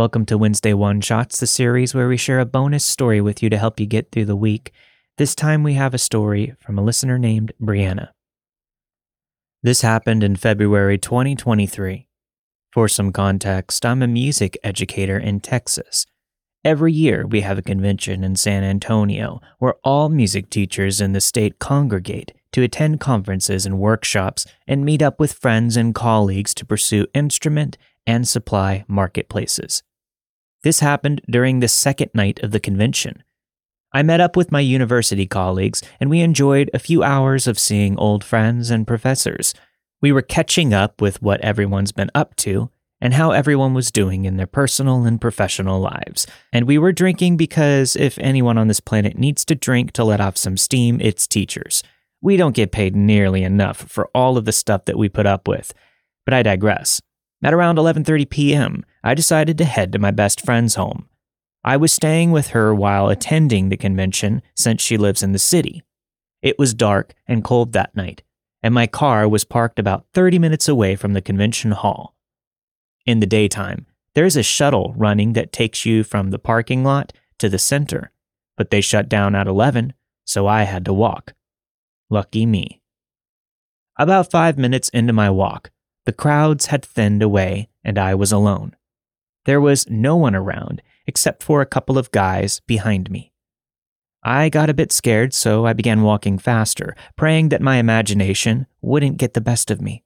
Welcome to Wednesday One Shots, the series where we share a bonus story with you to help you get through the week. This time we have a story from a listener named Breanna. This happened in February 2023. For some context, I'm a music educator in Texas. Every year, we have a convention in San Antonio where all music teachers in the state congregate to attend conferences and workshops and meet up with friends and colleagues to pursue instrument and supply marketplaces. This happened during the second night of the convention. I met up with my university colleagues and we enjoyed a few hours of seeing old friends and professors. We were catching up with what everyone's been up to and how everyone was doing in their personal and professional lives. And we were drinking because if anyone on this planet needs to drink to let off some steam, it's teachers. We don't get paid nearly enough for all of the stuff that we put up with. But I digress. At around 11:30 p.m., I decided to head to my best friend's home. I was staying with her while attending the convention since she lives in the city. It was dark and cold that night, and my car was parked about 30 minutes away from the convention hall. In the daytime, there is a shuttle running that takes you from the parking lot to the center, but they shut down at 11, so I had to walk. Lucky me. About five minutes into my walk, the crowds had thinned away and I was alone. There was no one around except for a couple of guys behind me. I got a bit scared, so I began walking faster, praying that my imagination wouldn't get the best of me.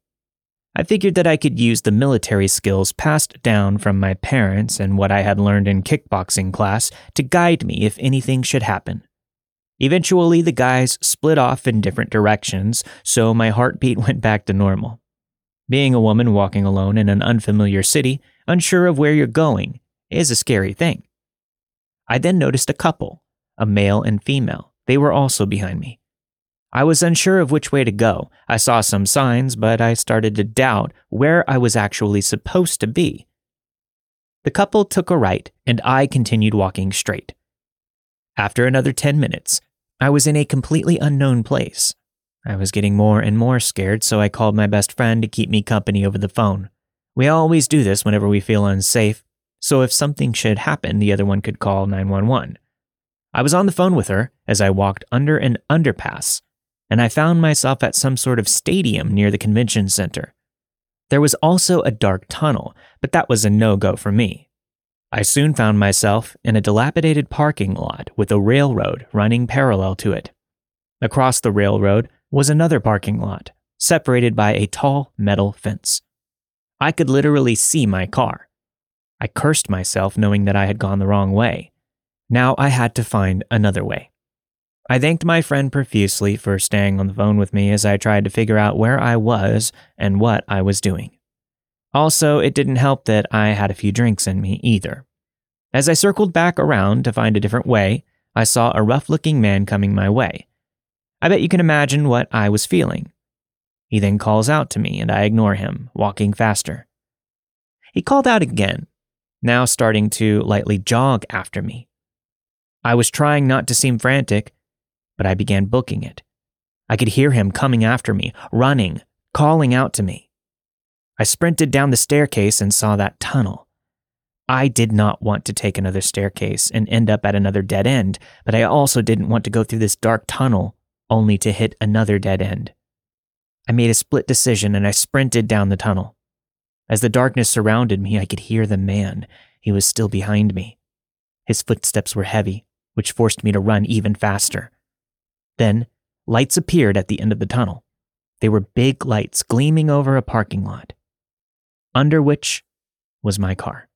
I figured that I could use the military skills passed down from my parents and what I had learned in kickboxing class to guide me if anything should happen. Eventually, the guys split off in different directions, so my heartbeat went back to normal. Being a woman walking alone in an unfamiliar city, unsure of where you're going, is a scary thing. I then noticed a couple, a male and female. They were also behind me. I was unsure of which way to go. I saw some signs, but I started to doubt where I was actually supposed to be. The couple took a right, and I continued walking straight. After another 10 minutes, I was in a completely unknown place. I was getting more and more scared, so I called my best friend to keep me company over the phone. We always do this whenever we feel unsafe, so if something should happen, the other one could call 911. I was on the phone with her as I walked under an underpass, and I found myself at some sort of stadium near the convention center. There was also a dark tunnel, but that was a no go for me. I soon found myself in a dilapidated parking lot with a railroad running parallel to it. Across the railroad was another parking lot, separated by a tall metal fence. I could literally see my car. I cursed myself knowing that I had gone the wrong way. Now I had to find another way. I thanked my friend profusely for staying on the phone with me as I tried to figure out where I was and what I was doing. Also, it didn't help that I had a few drinks in me either. As I circled back around to find a different way, I saw a rough looking man coming my way. I bet you can imagine what I was feeling. He then calls out to me, and I ignore him, walking faster. He called out again, now starting to lightly jog after me. I was trying not to seem frantic, but I began booking it. I could hear him coming after me, running, calling out to me. I sprinted down the staircase and saw that tunnel. I did not want to take another staircase and end up at another dead end, but I also didn't want to go through this dark tunnel only to hit another dead end. I made a split decision and I sprinted down the tunnel. As the darkness surrounded me, I could hear the man. He was still behind me. His footsteps were heavy, which forced me to run even faster. Then, lights appeared at the end of the tunnel. They were big lights gleaming over a parking lot under which was my car.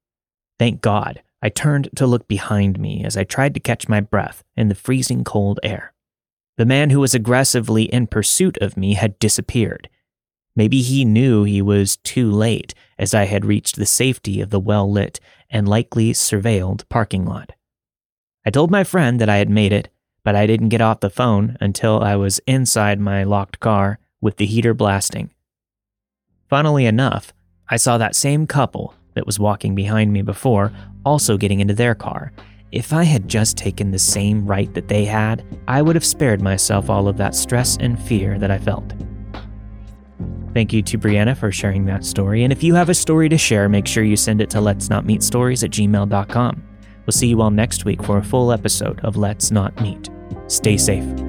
Thank God, I turned to look behind me as I tried to catch my breath in the freezing cold air. The man who was aggressively in pursuit of me had disappeared. Maybe he knew he was too late as I had reached the safety of the well lit and likely surveilled parking lot. I told my friend that I had made it, but I didn't get off the phone until I was inside my locked car with the heater blasting. Funnily enough, I saw that same couple that was walking behind me before also getting into their car. If I had just taken the same right that they had, I would have spared myself all of that stress and fear that I felt. Thank you to Breanna for sharing that story. And if you have a story to share, make sure you send it to let's not meet stories at gmail.com. We'll see you all next week for a full episode of Let's Not Meet. Stay safe.